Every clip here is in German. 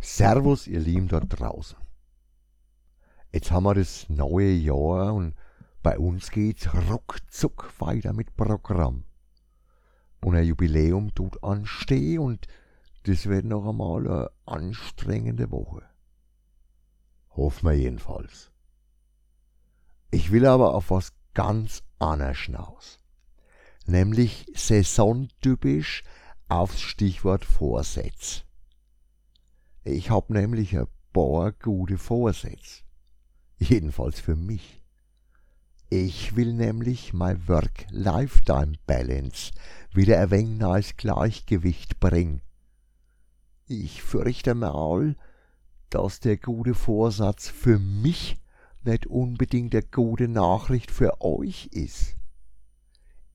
Servus, ihr Lieben dort draußen. Jetzt haben wir das neue Jahr und bei uns geht's ruckzuck weiter mit Programm. Und ein Jubiläum tut anstehen und das wird noch einmal eine anstrengende Woche. Hoffen wir jedenfalls. Ich will aber auf was ganz anderes hinaus. Nämlich saisontypisch aufs Stichwort Vorsätze. Ich hab nämlich ein paar gute Vorsätze. Jedenfalls für mich. Ich will nämlich mein Work-Lifetime-Balance wieder ein wenig neues Gleichgewicht bringen. Ich fürchte mal, dass der gute Vorsatz für mich nicht unbedingt eine gute Nachricht für euch ist.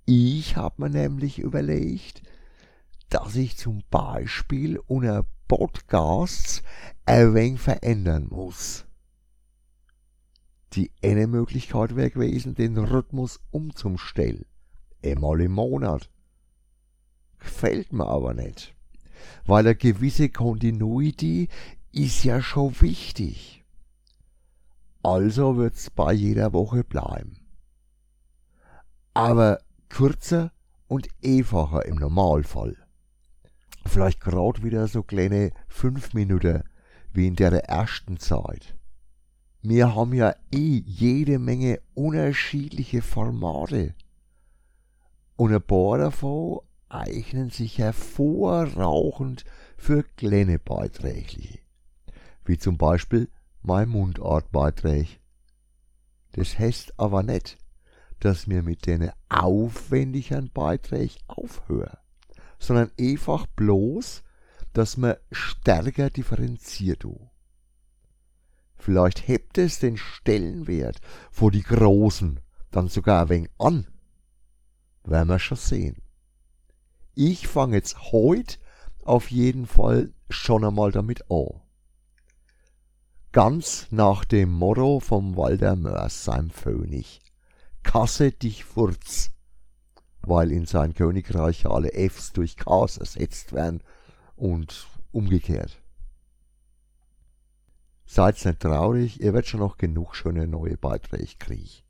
Ich hab mir nämlich überlegt, dass ich zum Beispiel unter Podcasts ein wenig verändern muss. Die eine Möglichkeit wäre gewesen, den Rhythmus umzustellen. Einmal im Monat. Gefällt mir aber nicht. Weil eine gewisse Continuity ist ja schon wichtig. Also wird's bei jeder Woche bleiben. Aber kürzer und einfacher im Normalfall vielleicht gerade wieder so kleine fünf Minuten wie in der ersten Zeit. Wir haben ja eh jede Menge unterschiedliche Formate. Und ein paar davon eignen sich hervorragend für kleine Beiträge. Wie zum Beispiel mein Mundartbeitrag. Das heißt aber nicht, dass mir mit den aufwendigen Beiträgen aufhören sondern einfach bloß, dass man stärker differenziert. Vielleicht hebt es den Stellenwert vor die Großen dann sogar ein wenig an. Werden wir schon sehen. Ich fange jetzt heute auf jeden Fall schon einmal damit an. Ganz nach dem Motto vom Walter Mörs, seinem Phönig. Kasse dich furz weil in sein Königreich alle Fs durch Ks ersetzt werden und umgekehrt. Seid nicht traurig, ihr werdet schon noch genug schöne neue Beiträge kriegen.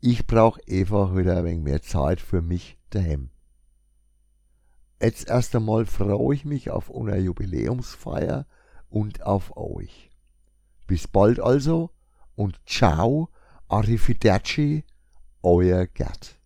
Ich brauche einfach wieder ein wenig mehr Zeit für mich daheim. Jetzt erst einmal freue ich mich auf unsere Jubiläumsfeier und auf euch. Bis bald also und ciao, arrivederci, euer Gerd.